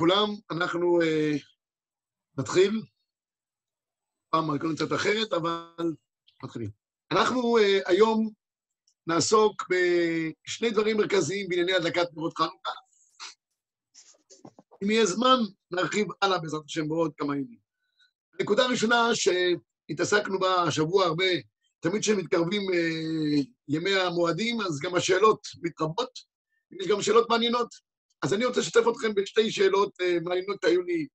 כולם, אנחנו uh, נתחיל. פעם הכל קצת אחרת, אבל מתחילים. אנחנו uh, היום נעסוק בשני דברים מרכזיים בענייני הדלקת נרות חנוכה. אם יהיה זמן, נרחיב הלאה בעזרת השם בעוד כמה ימים. הנקודה הראשונה שהתעסקנו בה השבוע הרבה, תמיד כשמתקרבים uh, ימי המועדים, אז גם השאלות מתרבות, יש גם שאלות מעניינות. אז אני רוצה לשתף אתכם בשתי שאלות uh, מעניינות שהיו לי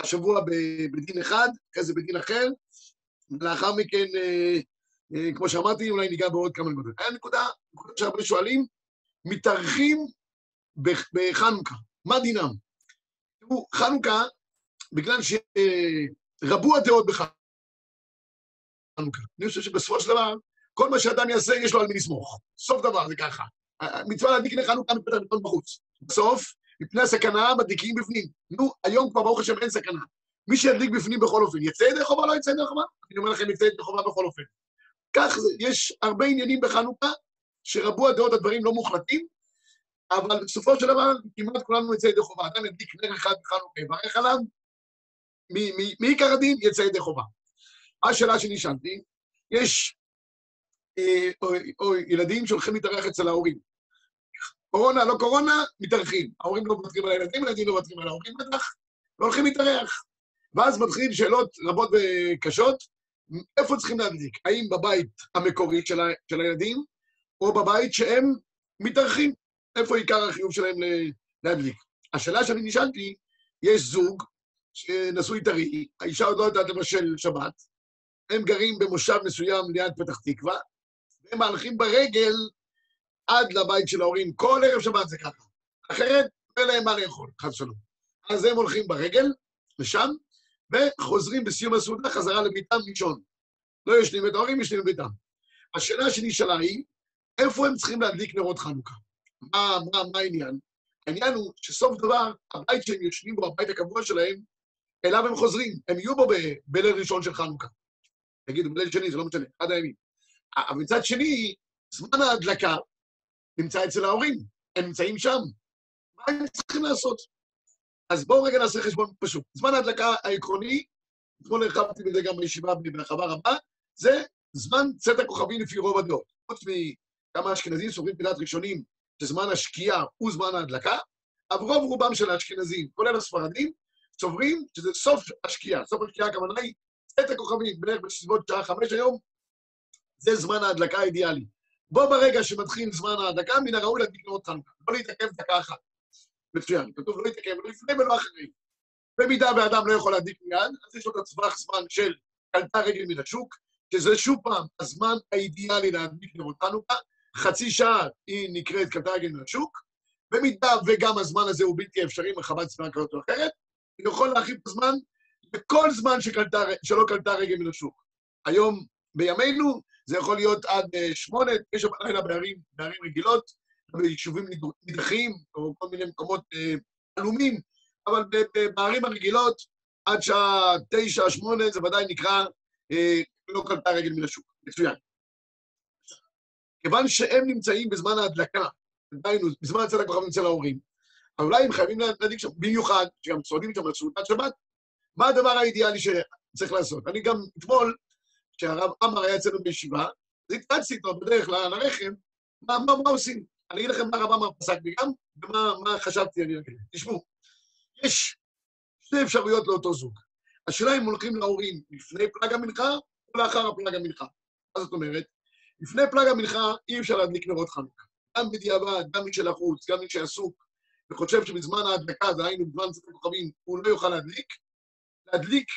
השבוע בדין אחד, אחרי זה בדין אחר, ולאחר מכן, uh, uh, כמו שאמרתי, אולי ניגע בעוד כמה נקודות. היה נקודה, נקודה שהרבה שואלים, מתארחים בחנוכה, מה דינם? תראו, חנוכה, בגלל שרבו הדעות בחנוכה, אני חושב שבסופו של דבר, כל מה שאדם יעשה, יש לו על מי לסמוך. סוף דבר זה ככה. מצווה להדליק נר חנוכה מתפתח בטון בחוץ. בסוף, מפני הסכנה מדליקים בפנים. נו, היום כבר ברוך השם אין סכנה. מי שידליק בפנים בכל אופן, יצא ידי חובה, לא יצא ידי חובה? אני אומר לכם, יצא ידי חובה בכל אופן. כך זה, יש הרבה עניינים בחנוכה, שרבו הדעות הדברים לא מוחלטים, אבל בסופו של דבר, כמעט כולנו יצא ידי חובה. אדם ידליק נר אחד בחנוכה, יברך עליו, מעיקר הדין יצא ידי חובה. השאלה שנשאלתי, יש אה, או, או ילדים שהולכים להתארח אצל ההורים. קורונה, לא קורונה, מתארחים. ההורים לא מוותרים על הילדים, הילדים לא מוותרים על ההורים בטח, והולכים להתארח. ואז מתחיל שאלות רבות וקשות, איפה צריכים להדליק? האם בבית המקורי של, ה, של הילדים, או בבית שהם מתארחים? איפה עיקר החיוב שלהם להדליק? השאלה שאני נשאלתי, יש זוג שנשוי טרי, האישה עוד לא יודעת לבשל שבת, הם גרים במושב מסוים ליד פתח תקווה, והם מהלכים ברגל עד לבית של ההורים, כל ערב שבת זה ככה. אחרת, אין להם מה לאכול, חס ושלום. אז הם הולכים ברגל, לשם, וחוזרים בסיום הסעודה חזרה לביתם לישון. לא ישנים את ההורים, ישנים בביתם. השאלה שנשאלה היא, איפה הם צריכים להדליק נרות חנוכה? מה, מה, מה העניין? העניין הוא שסוף דבר, הבית שהם יושבים בו, הבית הקבוע שלהם, אליו הם חוזרים, הם יהיו בו בליל ראשון של חנוכה. תגידו, בליל שני, זה לא משנה, עד הימים. אבל מצד שני, זמן ההדלקה נמצא אצל ההורים, הם נמצאים שם. מה הם צריכים לעשות? אז בואו רגע נעשה חשבון פשוט. זמן ההדלקה העקרוני, אתמול הרחבתי בזה גם בישיבה בהרחבה רבה, זה זמן צאת הכוכבים לפי רוב הדעות. חוץ מכמה אשכנזים סוברים פינת ראשונים שזמן השקיעה הוא זמן ההדלקה, אבל רוב רובם של האשכנזים, כולל הספרדים, סוברים שזה סוף השקיעה. סוף השקיעה הכוונה היא צאת הכוכבים, בערך בסביבות שעה חמש היום, זה זמן ההדלקה האידיאלי. בו ברגע שמתחיל זמן ההדלקה, מן הראוי להדליק נרות חנוכה. לא להתעכב דקה אחת. מצוין, כתוב לא להתעכב, לא לפני ולא אחרי. במידה ואדם לא יכול להדליק מיד, אז יש לו את הטווח זמן של קלטה רגל מן השוק, שזה שוב פעם הזמן האידיאלי להדליק נרות חנוכה, חצי שעה היא נקראת קלטה רגל מן השוק, במידה וגם הזמן הזה הוא בלתי אפשרי מחמת זמן כזאת או אחרת, הוא יכול להרחיב את הזמן בכל זמן שקלטה, שלא קלטה רגל מן השוק. היום, בימינו, זה יכול להיות עד אה, שמונה, תשע בלילה בערים, בערים רגילות, ביישובים נידחים, או כל מיני מקומות אה, עלומים, אבל בערים הרגילות, עד שעה תשע, שמונה, זה ודאי נקרא אה, לא קלטה רגל מן השוק. מצוין. כיוון שהם נמצאים בזמן ההדלקה, דהיינו, בזמן הצד הכוכבים אצל ההורים, אולי הם חייבים להדליק שם, במיוחד, שגם צועדים שם על סעודת שבת, מה הדבר האידיאלי שצריך לעשות? אני גם אתמול, כשהרב עמר היה אצלנו בישיבה, אז התרצתי איתו בדרך לרחם, מה, מה, מה עושים? אני אגיד לכם מה הרב עמר פסק לי גם, ומה חשבתי אני אגיד. תשמעו, יש שתי אפשרויות לאותו זוג. השאלה אם הולכים להורים לפני פלג המנחה או לאחר הפלג המנחה. מה זאת אומרת? לפני פלג המנחה אי אפשר להדליק נרות חנוכה. גם בדיעבד, גם מי שלחוץ, גם מי שעסוק, וחושב שבזמן ההדלקה, דהיינו בזמן צאת הכוכבים, הוא לא יוכל להדליק, להדליק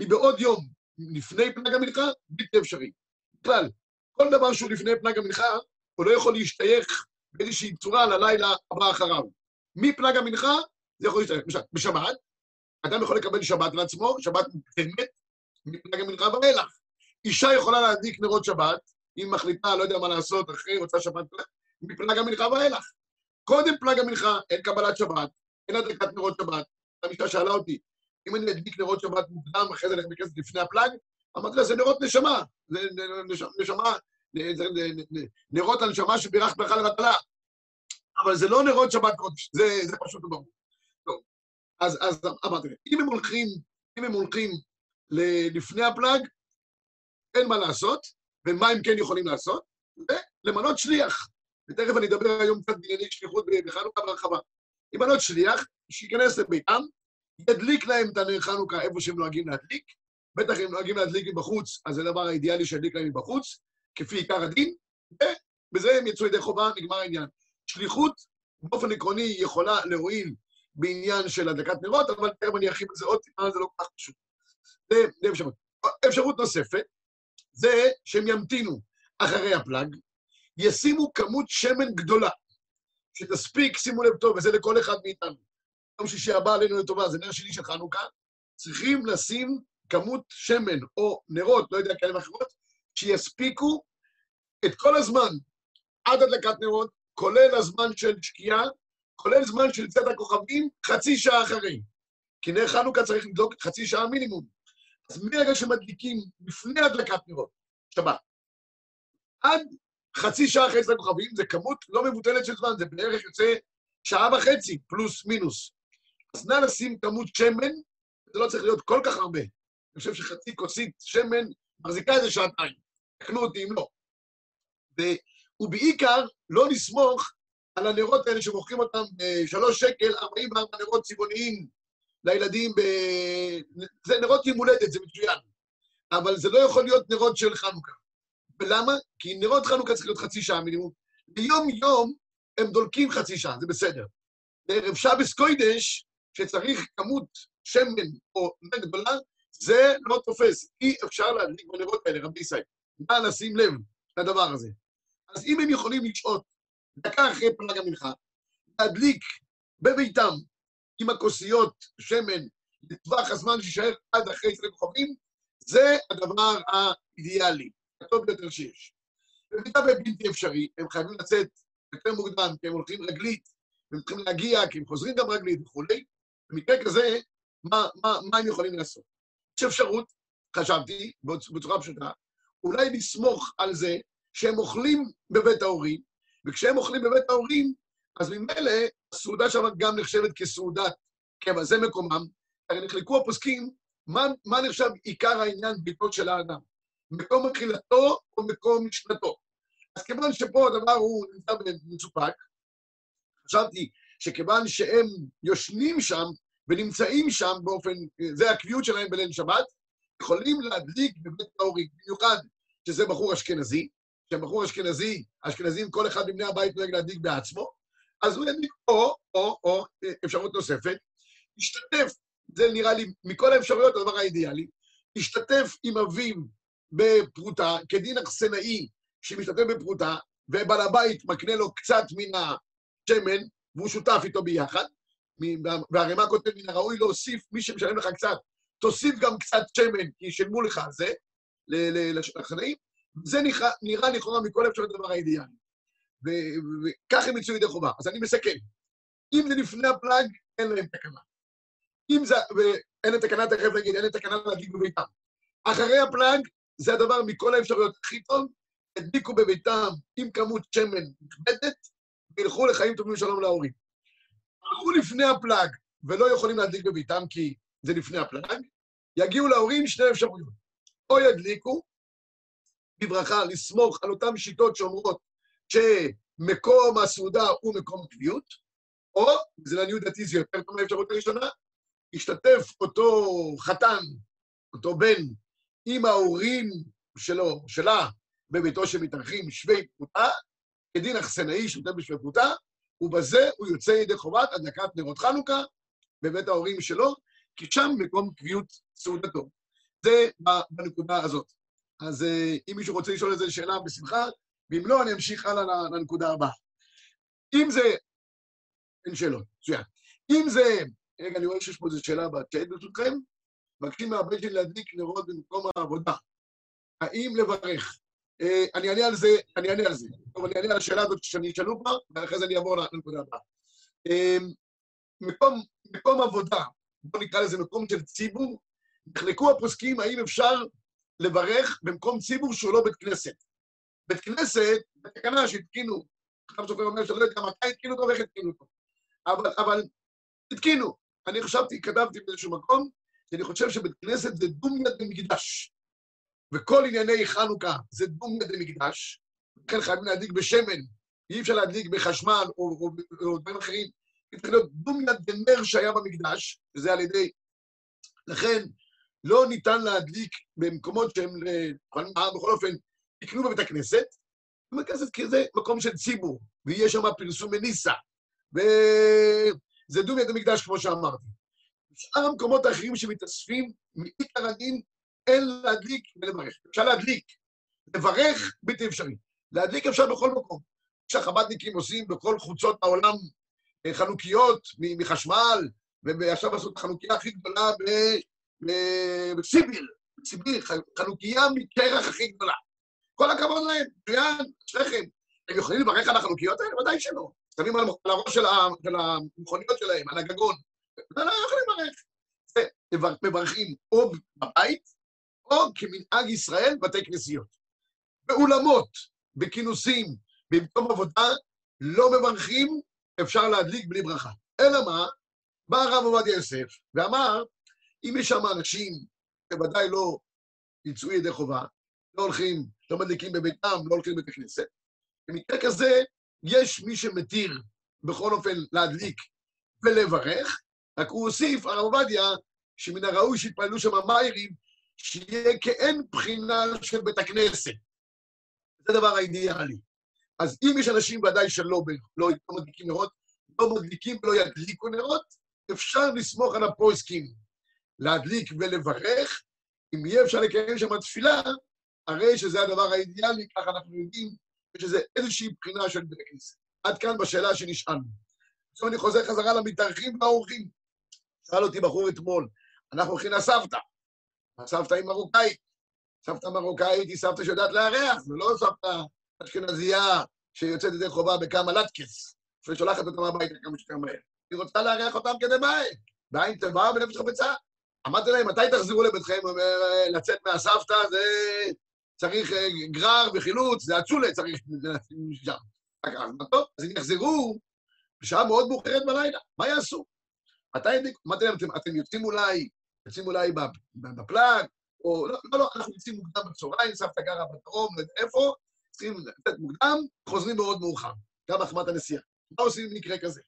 מבעוד יום לפני פלג המנחה, בלתי אפשרי. בכלל, כל דבר שהוא לפני פלג המנחה, הוא לא יכול להשתייך באיזושהי צורה ללילה הבא אחריו. מפלג המנחה, זה יכול להשתייך. למשל, בשבת, אדם יכול לקבל שבת לעצמו, שבת מוקדמת, מפלג המנחה ואילך. אישה יכולה להדליק נרות שבת, אם מחליטה, לא יודע מה לעשות, אחרי רוצה שבת, מפלג המנחה ואילך. קודם פלג המנחה, אין קבלת שבת, אין הדלקת נרות שבת. המשנה שאלה אותי, אם אני אדליק נרות שבת מוקדם, אחרי זה אני נכנס לפני הפלאג, אמרתי לה, זה נרות נשמה. זה נשמה, נרות הנשמה שבירך ברכה לבטלה. אבל זה לא נרות שבת קודש, זה, זה פשוט ברור. טוב, אז, אז אמרתי, אם הם הולכים, אם הם הולכים לפני הפלאג, אין מה לעשות, ומה הם כן יכולים לעשות? ולמנות שליח. ותכף אני אדבר היום קצת בענייני שליחות בחנוכה ברחבה. למנות שליח, שייכנס לביתם, ידליק להם את הנר חנוכה איפה שהם נוהגים להדליק, בטח הם נוהגים להדליק מבחוץ, אז זה הדבר האידיאלי שידליק להם מבחוץ, כפי עיקר הדין, ובזה הם יצאו ידי חובה, נגמר העניין. שליחות, באופן עקרוני, יכולה להועיל בעניין של הדלקת נרות, אבל תכף אני ארחיב על זה עוד טיפה, זה לא כל כך פשוט. זה אפשרות. אפשרות נוספת, זה שהם ימתינו אחרי הפלאג, ישימו כמות שמן גדולה, שתספיק, שימו לב טוב, וזה לכל אחד מאיתנו. יום שישי הבא עלינו לטובה, זה נר שני של חנוכה, צריכים לשים כמות שמן או נרות, לא יודע, כאלה ואחרות, שיספיקו את כל הזמן עד הדלקת נרות, כולל הזמן של שקיעה, כולל זמן של צאת הכוכבים, חצי שעה אחרי. כי נר חנוכה צריך לדלוק חצי שעה מינימום. אז מרגע שמדליקים לפני הדלקת נרות, שבת, עד חצי שעה אחרי צאת הכוכבים, זה כמות לא מבוטלת של זמן, זה בערך יוצא שעה וחצי, פלוס מינוס. אז נא לשים כמות שמן, זה לא צריך להיות כל כך הרבה. אני חושב שחצי כוסית שמן מחזיקה איזה שעתיים. תקנו אותי אם לא. ו... ובעיקר, לא לסמוך על הנרות האלה שמוכרים אותם בשלוש שקל, 44 נרות צבעוניים לילדים ב... זה נרות יום הולדת, זה מצוין. אבל זה לא יכול להיות נרות של חנוכה. ולמה? כי נרות חנוכה צריך להיות חצי שעה מינימום. ביום-יום הם דולקים חצי שעה, זה בסדר. בערב שבס קוידש, שצריך כמות שמן או נר גדולה, זה לא תופס. אי אפשר להדליק בנרות האלה, רבי ישראל. נא לשים לב לדבר הזה. אז אם הם יכולים לשהות דקה אחרי פלג המנחה, להדליק בביתם עם הכוסיות שמן לטווח הזמן שישאר עד אחרי צדק כוכבים, זה הדבר האידיאלי, הטוב ביותר שיש. במידה ובלתי אפשרי, הם חייבים לצאת יותר מוקדם, כי הם הולכים רגלית, והם צריכים להגיע, כי הם חוזרים גם רגלית וכולי. במקרה כזה, מה, מה, מה הם יכולים לעשות? יש אפשרות, חשבתי, בצורה פשוטה, אולי לסמוך על זה שהם אוכלים בבית ההורים, וכשהם אוכלים בבית ההורים, אז ממילא הסעודה שם גם נחשבת כסעודת קבע, זה מקומם. הרי נחלקו הפוסקים, מה, מה נחשב עיקר העניין ביתו של האדם? מקום אכילתו או מקום משנתו? אז כיוון שפה הדבר הוא נמצא במצופק, חשבתי שכיוון שהם יושנים שם ונמצאים שם באופן, זה הקביעות שלהם בליל שבת, יכולים להדליק בבית ההורים, במיוחד שזה בחור אשכנזי, שבחור אשכנזי, אשכנזים, כל אחד מבני הבית נוהג להדליק בעצמו, אז הוא ידליק או, או, או, אפשרות נוספת, השתתף, זה נראה לי, מכל האפשרויות הדבר האידיאלי, השתתף עם אביו בפרוטה, כדין אכסנאי שמשתתף בפרוטה, ובעל הבית מקנה לו קצת מן השמן, והוא שותף איתו ביחד, והרימה כותב, מן הראוי להוסיף, מי שמשלם לך קצת, תוסיף גם קצת שמן, כי ישלמו לך על זה, לאכסנאים, זה נראה, נראה לכאורה מכל אפשר הדבר האידיאלי. וכך הם יצאו ידי חובה. אז אני מסכם. אם זה לפני הפלאג, אין להם תקנה. אם זה, ואין להם תקנה, תכף נגיד, אין להם תקנה להדליק בביתם. אחרי הפלאג, זה הדבר מכל האפשרויות הכי טוב, הדליקו בביתם עם כמות שמן נכבדת, וילכו לחיים טובים ושלום להורים. הלכו לפני הפלאג ולא יכולים להדליק בביתם כי זה לפני הפלאג, יגיעו להורים שני אפשרויות. או ידליקו, בברכה, לסמוך על אותן שיטות שאומרות שמקום הסעודה הוא מקום קביעות, או, זה לעניות דעתי זה יותר טוב מהאפשרות הראשונה, השתתף אותו חתן, אותו בן, עם ההורים שלו, שלה, בביתו שמתארחים שווי פרוטה, כדין אכסנאי שותף פרוטה, ובזה הוא יוצא ידי חובת הדלקת נרות חנוכה בבית ההורים שלו, כי שם מקום קביעות סעודתו. זה בנקודה הזאת. אז אה, אם מישהו רוצה לשאול איזה שאלה, בשמחה, ואם לא, אני אמשיך הלאה לנקודה הבאה. אם זה... אין שאלות, מצוין. אם זה... רגע, אני רואה שיש פה איזו שאלה בצ'אט ברשותכם. מבקשים מהבן שלי להדליק נרות במקום העבודה. האם לברך? אה, אני אענה על זה, אני אענה על זה. טוב, אני אענה על השאלה הזאת שאני אשאלו כבר, ואחרי זה אני אעבור לנקודה הבאה. אה, מקום, מקום עבודה, בואו נקרא לזה מקום של ציבור, נחלקו הפוסקים האם אפשר לברך במקום ציבור שהוא לא בית כנסת. בית כנסת, בתקנה שהתקינו, חכם סופר אומר שאני לא יודע מתי התקינו אותו ואיך התקינו אותו. אבל, אבל התקינו. אני חשבתי, כתבתי באיזשהו מקום, שאני חושב שבית כנסת זה דומיה דמקדש. וכל ענייני חנוכה זה דומיה דמקדש, לכן חייבים להדליק בשמן, אי אפשר להדליק בחשמל או דברים אחרים. צריך להיות דומיה דנר שהיה במקדש, וזה על ידי... לכן, לא ניתן להדליק במקומות שהם, בכל אופן, יקנו בבית הכנסת, בבית הכנסת כי זה מקום של ציבור, ויש שם פרסום מניסה, וזה דומיה דמקדש, כמו שאמרתי. שאר המקומות האחרים שמתאספים, מעיקר הדין, אין להדליק ולברך. אפשר להדליק, לברך בלתי אפשרי. להדליק אפשר בכל מקום. שהחב"דניקים עושים בכל חוצות העולם אה, חנוכיות מחשמל, ועכשיו עשו את החנוכיה הכי גדולה בסיביר, בסיביר, חנוכיה מקרח הכי גדולה. כל הכבוד להם, מצוין, אשריכם. הם יכולים לברך על החנוכיות האלה? ודאי שלא. שמים על הראש של המכוניות שלהם, על הגגון. לא, לא יכולים לברך. מברכים או בבית, או כמנהג ישראל, בתי כנסיות. באולמות, בכינוסים, במקום עבודה, לא מברכים, אפשר להדליק בלי ברכה. אלא מה? בא הרב עובדיה יוסף ואמר, אם יש שם אנשים שבוודאי לא יצאו ידי חובה, לא הולכים, לא מדליקים בביתם, לא הולכים לבית הכנסת, במקרה כזה יש מי שמתיר בכל אופן להדליק ולברך, רק הוא הוסיף, הרב עובדיה, שמן הראוי שיתפללו שם מאיירים, שיהיה כאין בחינה של בית הכנסת. זה הדבר האידיאלי. אז אם יש אנשים ודאי שלא לא, לא מדליקים נרות, לא מדליקים ולא ידליקו נרות, אפשר לסמוך על הפויסקים, להדליק ולברך. אם יהיה אפשר לקיים שם תפילה, הרי שזה הדבר האידיאלי, ככה אנחנו יודעים, שזה איזושהי בחינה של בית הכנסת. עד כאן בשאלה שנשאלנו. עכשיו אני חוזר חזרה למתארחים והאורחים. שאל אותי בחור אתמול, אנחנו הולכים לסבתא. הסבתא היא מרוקאית. סבתא מרוקאית היא סבתא שיודעת לארח, זה לא סבתא אשכנזייה שיוצאת ידי חובה בכמה לטקס, ושולחת אותם הביתה כמה שיותר מהר. היא רוצה לארח אותם כדי בית, בעין טובה ובנפש חפצה. אמרתי להם, מתי תחזרו לביתכם? הוא אומר, לצאת מהסבתא זה צריך אה, גרר וחילוץ, זה אצולה צריך שם. אז אם יחזרו, בשעה מאוד מאוחרת בלילה, מה יעשו? מתי אמרתי להם, אתם יוצאים אולי, יוצאים אולי בפלאג, או לא, לא, לא, אנחנו יוצאים מוקדם בצהריים, סבתא גרה בדרום, לא יודע איפה, צריכים לצאת מוקדם, חוזרים מאוד מאוחר, גם החמת הנסיעה. מה עושים במקרה כזה?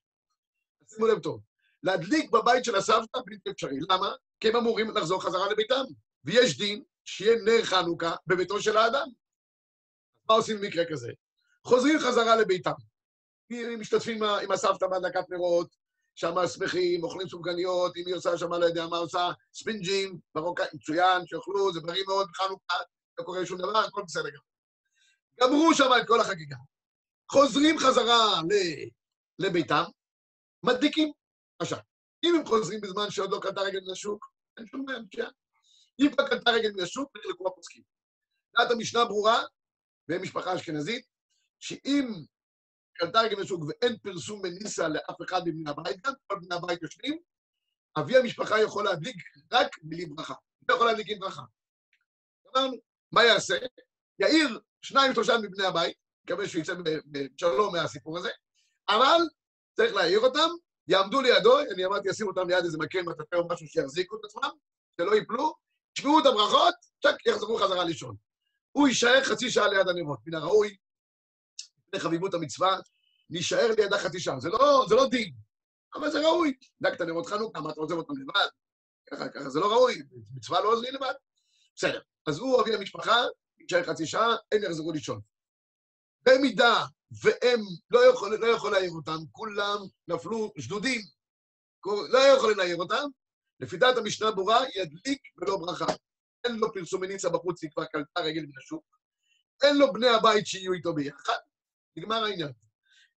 שימו לב טוב, להדליק בבית של הסבתא בלתי אפשרי. למה? כי הם אמורים לחזור חזרה לביתם. ויש דין שיהיה נר חנוכה בביתו של האדם. מה עושים במקרה כזה? חוזרים חזרה לביתם. משתתפים עם הסבתא בהדלקת נרות, שם שמחים, אוכלים סופגניות, אם היא עושה שם לא יודע מה עושה, ספינג'ים, מרוקאי, מצוין, שיאכלו, זה בריא מאוד בחנוכה, לא קורה שום דבר, הכל בסדר גם. גמרו שם את כל החגיגה. חוזרים חזרה לביתם, מדליקים. עכשיו, אם הם חוזרים בזמן שעוד לא קלטה רגל מן אין שום בעיה, מצוין. אם כבר קלטה רגל מן השוק, צריך לקרוא פוסקים. דעת המשנה ברורה, במשפחה אשכנזית, שאם קלטה רגל מן השוק ואין פרסום בניסה לאף אחד מבני הבית, גם כל בני הבית יושבים, אבי המשפחה יכול להדליק רק בלי ברכה. לא יכול להדליק עם ברכה. אמרנו, מה יעשה? יאיר שניים, שלושה מבני הבית, מקווה שהוא יצא בשלום מהסיפור הזה, אבל צריך להעיר אותם, יעמדו לידו, אני אמרתי, ישימו אותם ליד איזה מקל מטאטא או משהו שיחזיקו את עצמם, שלא ייפלו, ישמעו את הברכות, צ'ק, יחזרו חזרה לישון. הוא יישאר חצי שעה ליד הנרות. מן הראוי, חביבות המצווה, להישאר לידה חצי שעה. זה לא, זה לא דין, אבל זה ראוי. דק את הנרות חנוכה, מה אתה עוזב אותם לבד? ככה, ככה, זה לא ראוי, מצווה לא עוזרים לבד. בסדר. אז הוא אבי המשפחה, יישאר חצי שעה, הם יחזרו לישון. במידה והם לא יכולים לא יכול להעיר אותם, כולם נפלו שדודים, לא יכולים להעיר אותם, לפי דעת המשנה ברורה, ידליק ולא ברכה. אין לו פרסומי ניצה בחוץ, היא כבר קלטה רגל מן השוק. אין לו בני הבית שיהיו איתו ביחד. נגמר העניין.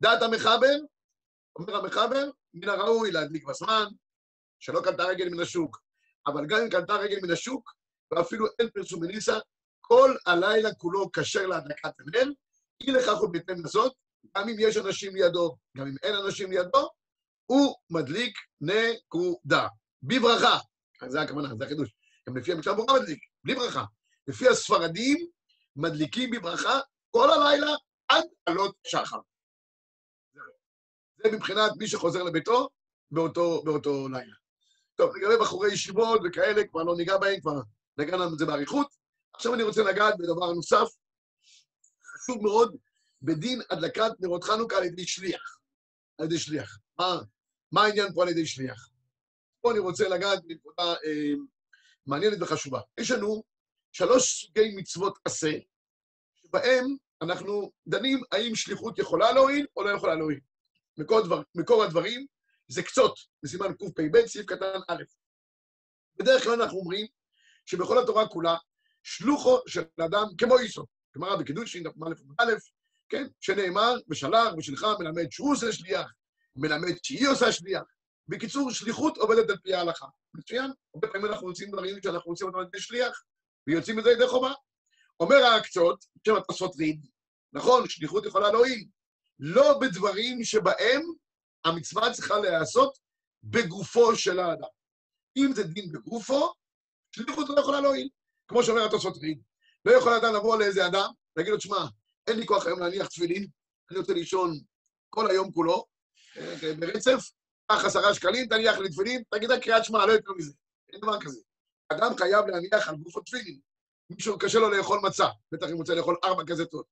דעת המחבר, אומר המחבר, מן הראוי להדליק בזמן, שלא קלטה רגל מן השוק. אבל גם אם קלטה רגל מן השוק, ואפילו אין פרסומי ניצה, כל הלילה כולו כשר להדלקת הנר, אי לכך ובהתאם לזאת, גם אם יש אנשים לידו, גם אם אין אנשים לידו, הוא מדליק נקודה. בברכה. זה הכוונה, זה החידוש. גם לפי המשנה ברורה מדליק, בלי ברכה. לפי הספרדים, מדליקים בברכה כל הלילה עד עלות שחר. זה מבחינת מי שחוזר לביתו באותו, באותו לילה. טוב, לגבי בחורי ישיבות וכאלה, כבר לא ניגע בהם, כבר נגענו את זה באריכות. עכשיו אני רוצה לגעת בדבר נוסף, חשוב מאוד, בדין הדלקת נרות חנוכה על ידי שליח. על ידי שליח. מה, מה העניין פה על ידי שליח? פה אני רוצה לגעת בנקודה אה, מעניינת וחשובה. יש לנו שלוש סוגי מצוות עשה, שבהם אנחנו דנים האם שליחות יכולה להועיל או לא יכולה להועיל. מקור, דבר, מקור הדברים זה קצות, בסימן קפ"ב, סעיף קטן א'. בדרך כלל אנחנו אומרים שבכל התורה כולה, שלוחו של אדם כמו איסו, גמרא בקידושין, דף א' א', כן, שנאמר, ושלח ושלחה מלמד שהוא עושה שליח, מלמד שהיא עושה שליח. בקיצור, שליחות עובדת על פי ההלכה. מצוין, הרבה פעמים אנחנו רוצים דברים שאנחנו רוצים אותם על ידי שליח, ויוצאים מזה ידי חובה. אומר ההקצות, שם התוספות ריד, נכון, שליחות יכולה להועיל, לא בדברים שבהם המצווה צריכה להיעשות בגופו של האדם. אם זה דין בגופו, שליחות לא יכולה להועיל. כמו שאומר התוספות ריד, לא יכול אדם לבוא לאיזה אדם, להגיד לו, שמע, אין לי כוח היום להניח תפילין, אני רוצה לישון כל היום כולו, אה, ברצף, קח עשרה שקלים, תניח לי תפילין, תגיד על קריאת שמע, לא יותר מזה. אין דבר כזה. אדם חייב להניח על גוף התפילין. מישהו קשה לו לאכול מצה, בטח אם הוא רוצה לאכול ארבע כזה טוב.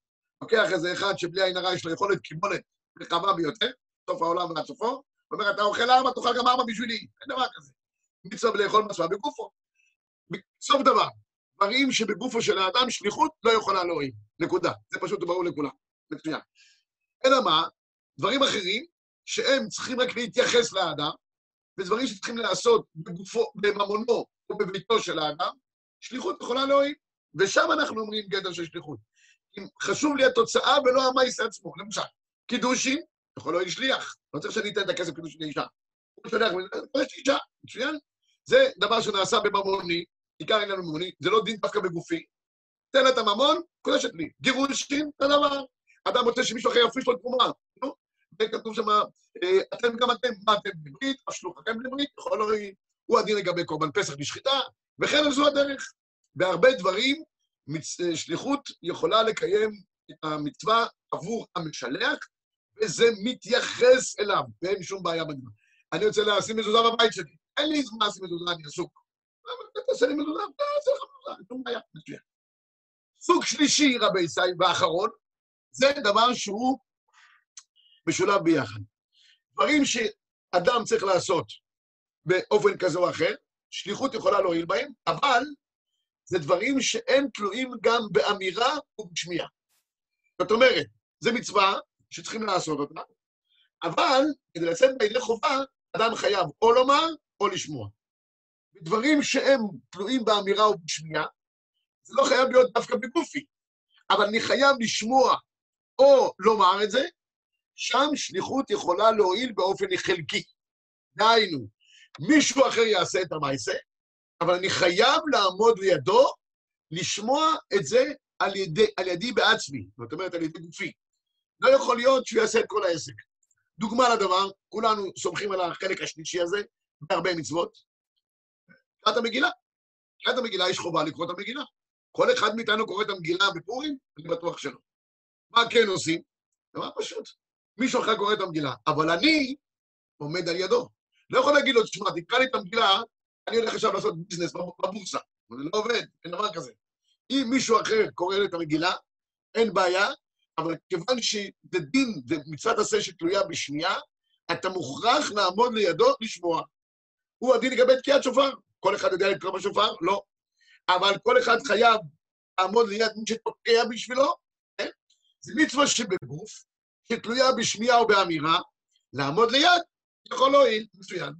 לוקח איזה אחד שבלי עין הרע יש לו יכולת קיבולת רחבה ביותר, סוף העולם ועד סופו, אומר, אתה אוכל ארבע, תאכל גם ארבע בשבילי. אין דבר כזה. מצווה לאכול מצווה בגופו. סוף דבר, דברים שבגופו של האדם שליחות לא יכולה להועיל. נקודה. זה פשוט ברור לכולם. מצוין. אלא מה? דברים אחרים שהם צריכים רק להתייחס לאדם, ודברים שצריכים לעשות בגופו, בממונו או בביתו של האדם, שליחות יכולה להועיל. ושם אנחנו אומרים גדר של שליחות. אם חשוב לי התוצאה ולא המייס עצמו. למשל, קידושין, יכול להועיל שליח. לא צריך שאני אתן את הכסף קידושין לאישה. הוא שולח, יש אישה, מצוין. זה דבר שנעשה בממוני, עיקר העניין ממוני, זה לא דין דווקא בגופי. תן לה את הממון, קודשת לי. גירושין, זה דבר. אדם רוצה שמישהו אחר יפריש לו תרומה. נו, וכתוב שם, אה, אתם גם אתם, מה אתם בברית, השלוחכם לברית, יכול להועיל. הוא הדין לגבי קורבן פסח בשחיטה, וכן זו הדרך. בהרבה דברים. אה, שליחות יכולה לקיים המצווה עבור המשלח, וזה מתייחס אליו, ואין שום בעיה בדבר. אני רוצה לשים מזוזה בבית שלי. אין לי זמן לשים מזוזה, אני עסוק. תעשה לי מזוזה, תעשה לך מזוזה, אין שום בעיה, מצוין. סוג שלישי, רבי ישראל, ואחרון, זה דבר שהוא משולב ביחד. דברים שאדם צריך לעשות באופן כזה או אחר, שליחות יכולה להועיל בהם, אבל זה דברים שאין תלויים גם באמירה ובשמיעה. זאת אומרת, זו מצווה שצריכים לעשות אותה, אבל כדי לצאת בידי חובה, אדם חייב או לומר או לשמוע. דברים שהם תלויים באמירה ובשמיעה, זה לא חייב להיות דווקא בגופי, אבל אני חייב לשמוע או לומר את זה, שם שליחות יכולה להועיל באופן חלקי. דהיינו, מישהו אחר יעשה את המעשה, אבל אני חייב לעמוד לידו, לשמוע את זה על, ידי, על ידי בעצמי, זאת אומרת, על ידי גופי. לא יכול להיות שהוא יעשה את כל העסק. דוגמה לדבר, כולנו סומכים על החלק השלישי הזה, בהרבה מצוות. קראת המגילה. קראת המגילה, יש חובה לקרוא את המגילה. כל אחד מאיתנו קורא את המגילה בפורים, אני בטוח שלא. מה כן עושים? דבר פשוט. מישהו אחר קורא את המגילה, אבל אני עומד על ידו. לא יכול להגיד לו, תשמע, תקרא לי את המגילה, אני הולך עכשיו לעשות ביזנס בבורסה. זה לא עובד, אין דבר כזה. אם מישהו אחר קורא את המגילה, אין בעיה, אבל כיוון שזה דין, זה מצוות עשה שתלויה בשמיעה, אתה מוכרח לעמוד לידו לשמוע. הוא הדין לגבי תקיעת שופר. כל אחד יודע לקרוא בשופר? לא. אבל כל אחד חייב לעמוד ליד מי שתוקע בשבילו, כן? זה מצווה שבגוף, שתלויה בשמיעה או באמירה, לעמוד ליד יכול להועיל, מצוין.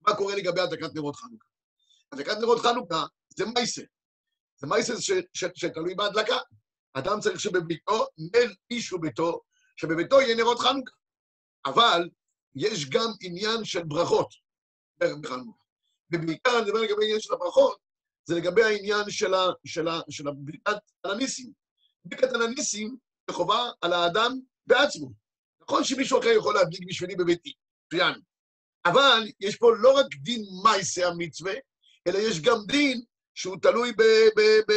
מה קורה לגבי הדלקת נרות חנוכה? הדלקת נרות חנוכה זה מייסה. זה מייסה שתלוי בהדלקה. אדם צריך שבביתו, נר איש וביתו, שבביתו יהיה נרות חנוכה. אבל יש גם עניין של ברכות בחנוכה. ובעיקר אני מדבר לגבי העניין של הברכות, זה לגבי העניין של, ה, של, ה, של הברכת הניסים. ברכת הניסים זה חובה על האדם בעצמו. נכון שמישהו אחר יכול להדליק בשבילי בביתי, מצוין. אבל יש פה לא רק דין מייסה המצווה, אלא יש גם דין שהוא תלוי ב, ב, ב,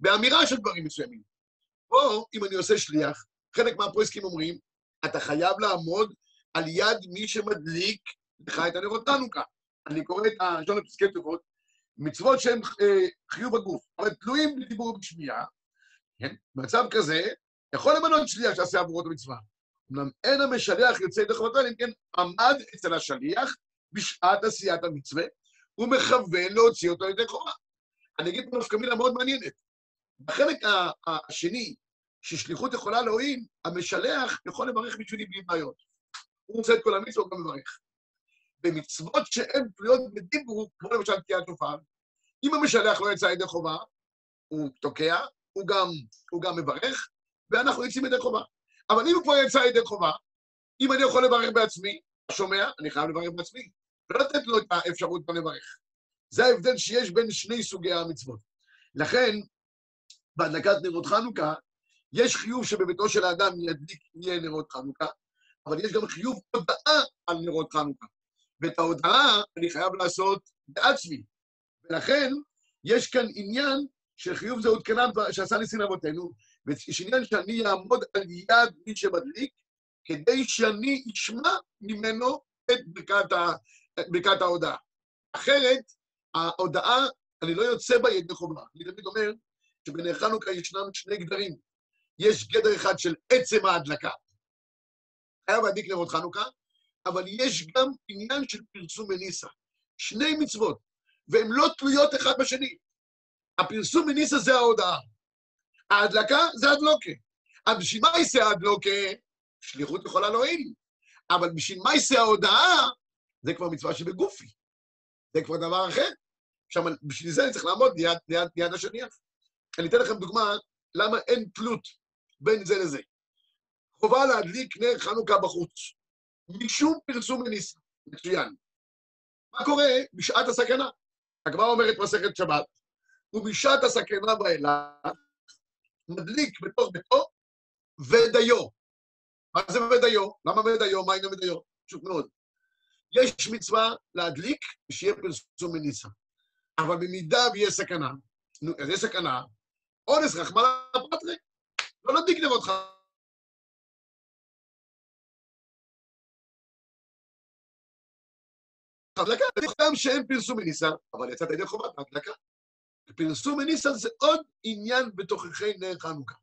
באמירה של דברים מסוימים. פה, אם אני עושה שליח, חלק מהפרויסקים אומרים, אתה חייב לעמוד על יד מי שמדליק לך את הנרות חנוכה. אני קורא את הראשון לפסקי טובות, מצוות שהן אה, חיוב בגוף, אבל תלויים בדיבור ובשמיעה, כן? במצב כזה, יכול למנות שליח שעשה עבורו את המצווה. אמנם אין המשלח יוצא ידי חובתו, אלא אם כן עמד אצל השליח בשעת עשיית המצווה, הוא מכוון להוציא אותו ידי חובה. אני אגיד פה נפקא מילה מאוד מעניינת. בחלק השני, ששליחות יכולה להועיל, המשלח יכול לברך בשבילי בלי בעיות. הוא עושה את כל המצוות, הוא גם מברך. במצוות שהן תלויות בדיבור, כמו למשל תקיעת שופר, אם המשלח לא יצא ידי חובה, הוא תוקע, הוא גם, הוא גם מברך, ואנחנו יוצאים ידי חובה. אבל אם הוא כבר יצא ידי חובה, אם אני יכול לברך בעצמי, שומע, אני חייב לברך בעצמי, ולא לתת לו את האפשרות גם לברך. זה ההבדל שיש בין שני סוגי המצוות. לכן, בהדלקת נרות חנוכה, יש חיוב שבביתו של האדם ידליק יהיה נרות חנוכה, אבל יש גם חיוב הודעה על נרות חנוכה. ואת ההודעה אני חייב לעשות בעצמי. ולכן, יש כאן עניין שחיוב זה הותקנה שעשה ניסים אבותינו, ויש עניין שאני אעמוד על יד מי שמדליק, כדי שאני אשמע ממנו את ברכת, ה, ברכת ההודעה. אחרת, ההודעה, אני לא יוצא בה ידי חובה. אני תמיד אומר שבנר חנוכה ישנם שני גדרים. יש גדר אחד של עצם ההדלקה, חייב להדליק נרות חנוכה, אבל יש גם עניין של פרסום מניסה. שני מצוות, והן לא תלויות אחד בשני. הפרסום מניסה זה ההודעה. ההדלקה זה הדלוקה. אז בשביל מה יישא הדלוקה? שליחות יכולה להועיל. אבל בשביל מה יישא ההודעה? זה כבר מצווה שבגופי. זה כבר דבר אחר. עכשיו, בשביל זה אני צריך לעמוד ליד, ליד, ליד השניח. אני אתן לכם דוגמה למה אין תלות בין זה לזה. חובה להדליק נר חנוכה בחוץ, משום פרסום מניסה. מצוין. מה קורה בשעת הסכנה? הגמרא אומרת מסכת שבת, ובשעת הסכנה ואילך, מדליק בתוך ביתו ודיו. מה זה ודיו? למה ודיו? מה הנה ודיו? פשוט מאוד. יש מצווה להדליק ושיהיה פרסום מניסה. אבל במידה ויש סכנה, נו, אז יש סכנה, אונס רחמנא פטרי, לא נדליק נרות הדלקה, גם שאין פרסום מניסה, אבל יצאת ידי חובת ההדלקה. פרסום מניסה זה עוד עניין בתוככי נר חנוכה.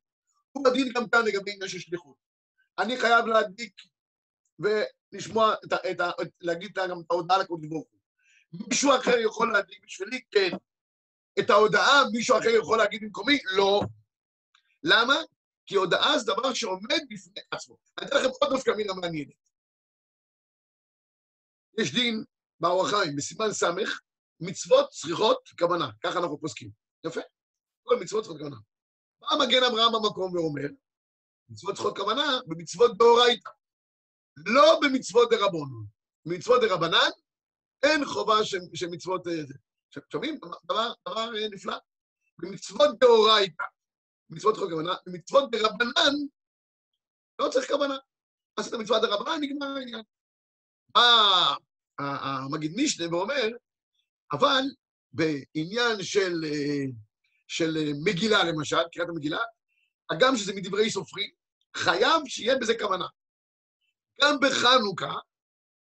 הוא מדין גם כאן לגבי עניין של שליחות. אני חייב להדליק ולשמוע, את, את, את, להגיד גם את ההודעה לקודש ברוך. מישהו אחר יכול להדליק בשבילי? כן. את ההודעה מישהו אחר יכול להגיד במקומי? לא. למה? כי הודעה זה דבר שעומד בפני עצמו. אני אתן לכם עוד דווקא מילה מעניינת. יש דין באור החיים, בסימן ס', מצוות צריכות כוונה, ככה אנחנו פוסקים. יפה. כל מצוות צריכות כוונה. בא מגן אברהם במקום ואומר, מצוות צריכות כוונה במצוות דאורייתא, לא במצוות דרבנן. במצוות דרבנן אין חובה של מצוות... אה, שומעים? דבר, דבר אה, נפלא. במצוות דאורייתא, במצוות צריכות כוונה, במצוות דרבנן לא צריך כוונה. עשית מצוות דרבנן, נגמר העניין. בא המגיד משנה ואומר, אבל בעניין של, אה, של מגילה למשל, קריאת המגילה, הגם שזה מדברי סופרים, חייב שיהיה בזה כוונה. גם בחנוכה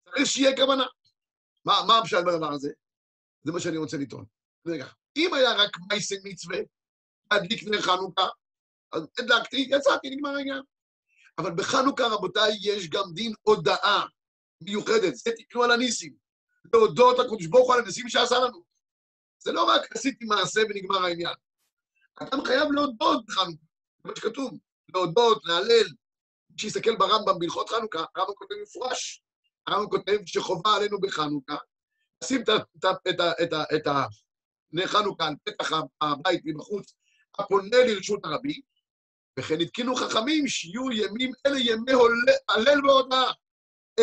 צריך שיהיה כוונה. מה, מה הפשט בדבר הזה? זה מה שאני רוצה לטעון. רגע, אם היה רק מייסן מצווה, להדליק נר חנוכה, אז הדלקתי, יצאתי, נגמר העניין. אבל בחנוכה, רבותיי, יש גם דין הודאה מיוחדת, זה תקנו על הניסים. להודות לקדוש ברוך הוא על הניסים שעשה לנו. זה לא רק עשיתי מעשה ונגמר העניין. אדם חייב להודות בחנוכה, זה מה שכתוב, להודות, להלל. מי שיסתכל ברמב"ם בהלכות חנוכה, הרמב"ם כותב מפורש. הרמב"ם כותב שחובה עלינו בחנוכה, לשים את נר חנוכה על פתח הבית מבחוץ, הפונה לרשות הרבים, וכן התקינו חכמים שיהיו ימים אלה ימי הלל והודאה.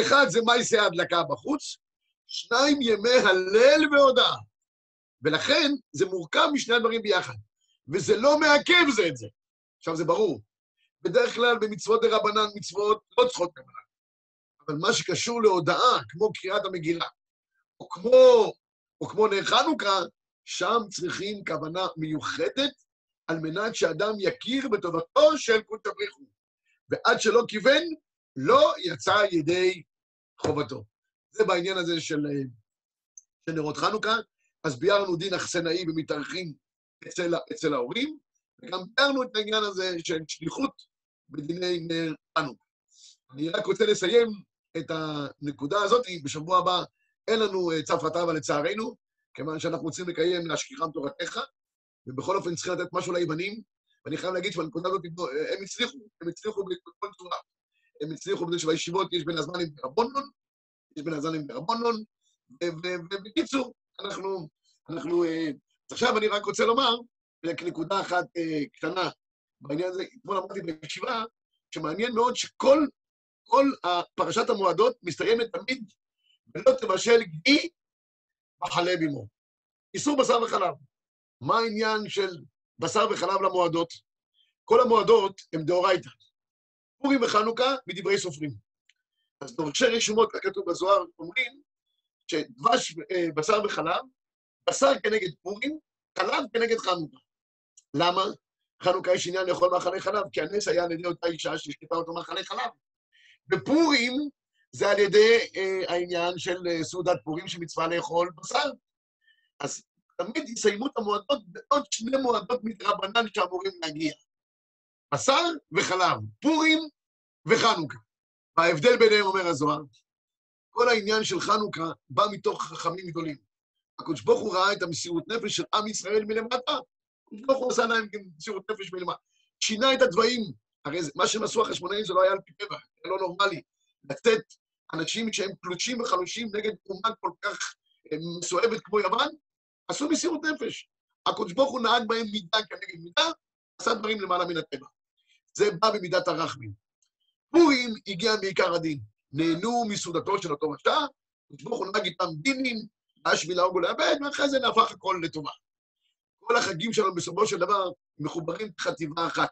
אחד זה מייסי ההדלקה בחוץ, שניים ימי הלל והודאה. ולכן זה מורכב משני הדברים ביחד, וזה לא מעכב זה את זה. עכשיו, זה ברור. בדרך כלל במצוות דרבנן מצוות לא צריכות כוונה. אבל מה שקשור להודאה, כמו קריאת המגילה, או כמו, או כמו נר חנוכה, שם צריכים כוונה מיוחדת על מנת שאדם יכיר בטובתו של קודש הבריחו. ועד שלא כיוון, לא יצא ידי חובתו. זה בעניין הזה של, של נרות חנוכה, אז ביארנו דין אכסנאי במתארחים אצל, אצל ההורים, וגם ביארנו את העניין הזה של שליחות בדיני נר חנוכה. אני רק רוצה לסיים את הנקודה הזאת, בשבוע הבא אין לנו אה, חטא, אבל לצערנו, כיוון שאנחנו רוצים לקיים להשכיחם תורתך, ובכל אופן צריכים לתת משהו ליוונים, ואני חייב להגיד שבנקודה הזאת הם הצליחו, הם הצליחו בכל צורה. הם הצליחו בזה שבישיבות יש בין הזמנים ברבונון, יש בין הזמנים ברבונון, ובקיצור, אנחנו, אנחנו... אה, עכשיו אני רק רוצה לומר, רק נקודה אחת אה, קטנה בעניין הזה, אתמול אמרתי בישיבה, שמעניין מאוד שכל כל פרשת המועדות מסתיימת תמיד ולא תבשל גדי בחלב עמו. איסור בשר וחלב. מה העניין של בשר וחלב למועדות? כל המועדות הן דאורייתא. פורים וחנוכה מדברי סופרים. אז דורשי רשומות, כך כתוב בזוהר, אומרים שדבש אה, בשר וחלב, בשר כנגד פורים, חלב כנגד חנוכה. למה? חנוכה יש עניין לאכול מאכלי חלב, כי הנס היה על ידי אותה אישה שהשקטה אותו מאכלי חלב. בפורים זה על ידי אה, העניין של אה, סעודת פורים שמצווה לאכול בשר. אז תמיד יסיימו את המועדות בעוד שני מועדות מדרבנן שאמורים להגיע. בשר וחלב, פורים וחנוכה. וההבדל ביניהם, אומר הזוהר, כל העניין של חנוכה בא מתוך חכמים גדולים. הקדוש ברוך הוא ראה את המסירות נפש של עם ישראל מלמטה, הקדוש ברוך הוא עשה להם מסירות נפש מלמטה. שינה את הדברים, הרי זה, מה שהם עשו החשמונאים זה לא היה על פי טבע, זה לא נורמלי. לתת אנשים שהם תלושים וחלושים נגד אומה כל כך אה, מסואבת כמו יוון, עשו מסירות נפש. הקדוש ברוך הוא נהג בהם מידה כנגד מידה, עשה דברים למעלה מן הטבע. זה בא במידת הרחמים. פורים הגיע מעיקר הדין. נהנו מסעודתו של אותו רשע, הקדוש ברוך הוא נהג איתם דינים, להשמיע להרוג ולאבד, ואחרי זה נהפך הכל לטובה. כל החגים שלנו בסופו של דבר מחוברים חטיבה אחת,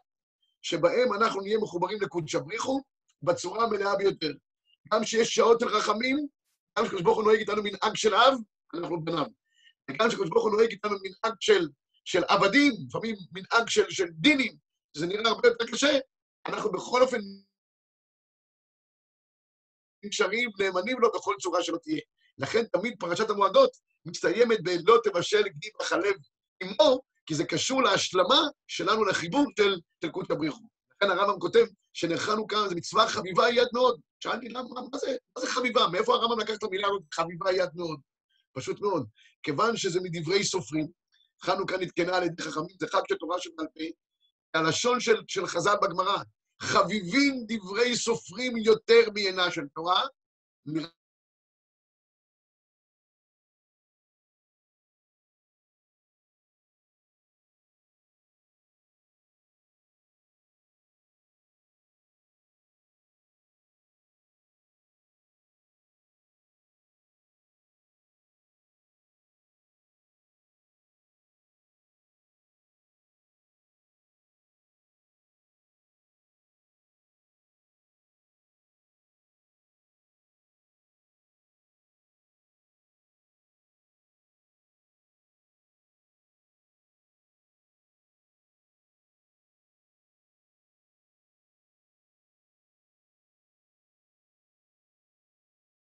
שבהם אנחנו נהיה מחוברים לקודשא בריחו בצורה המלאה ביותר. גם כשיש שעות של רחמים, גם כשקדוש ברוך הוא נוהג איתנו מנהג של אב, אנחנו בניו. וגם כשקדוש ברוך הוא נוהג איתנו מנהג של, של עבדים, לפעמים מנהג של, של דינים, שזה נראה הרבה יותר קשה, אנחנו בכל אופן נשארים נאמנים לו בכל צורה שלא תהיה. לכן תמיד פרשת המועדות מסתיימת ב"לא תבשל גדי בחלב עמו", כי זה קשור להשלמה שלנו לחיבור של, של קודשא בריחו. לכן הרמב"ם כותב שנחנו כאן, זו מצווה חביבה יד מאוד. שאלתי, למה, מה זה, מה זה חביבה? מאיפה הרמב"ם לקח את המילה הזאת, חביבה יד מאוד? פשוט מאוד. כיוון שזה מדברי סופרים, חנוכה נתקנה על ידי חכמים, זה חג של תורה שבעל פה, הלשון של, של חז"ל בגמרא, חביבים דברי סופרים יותר מעינה של תורה,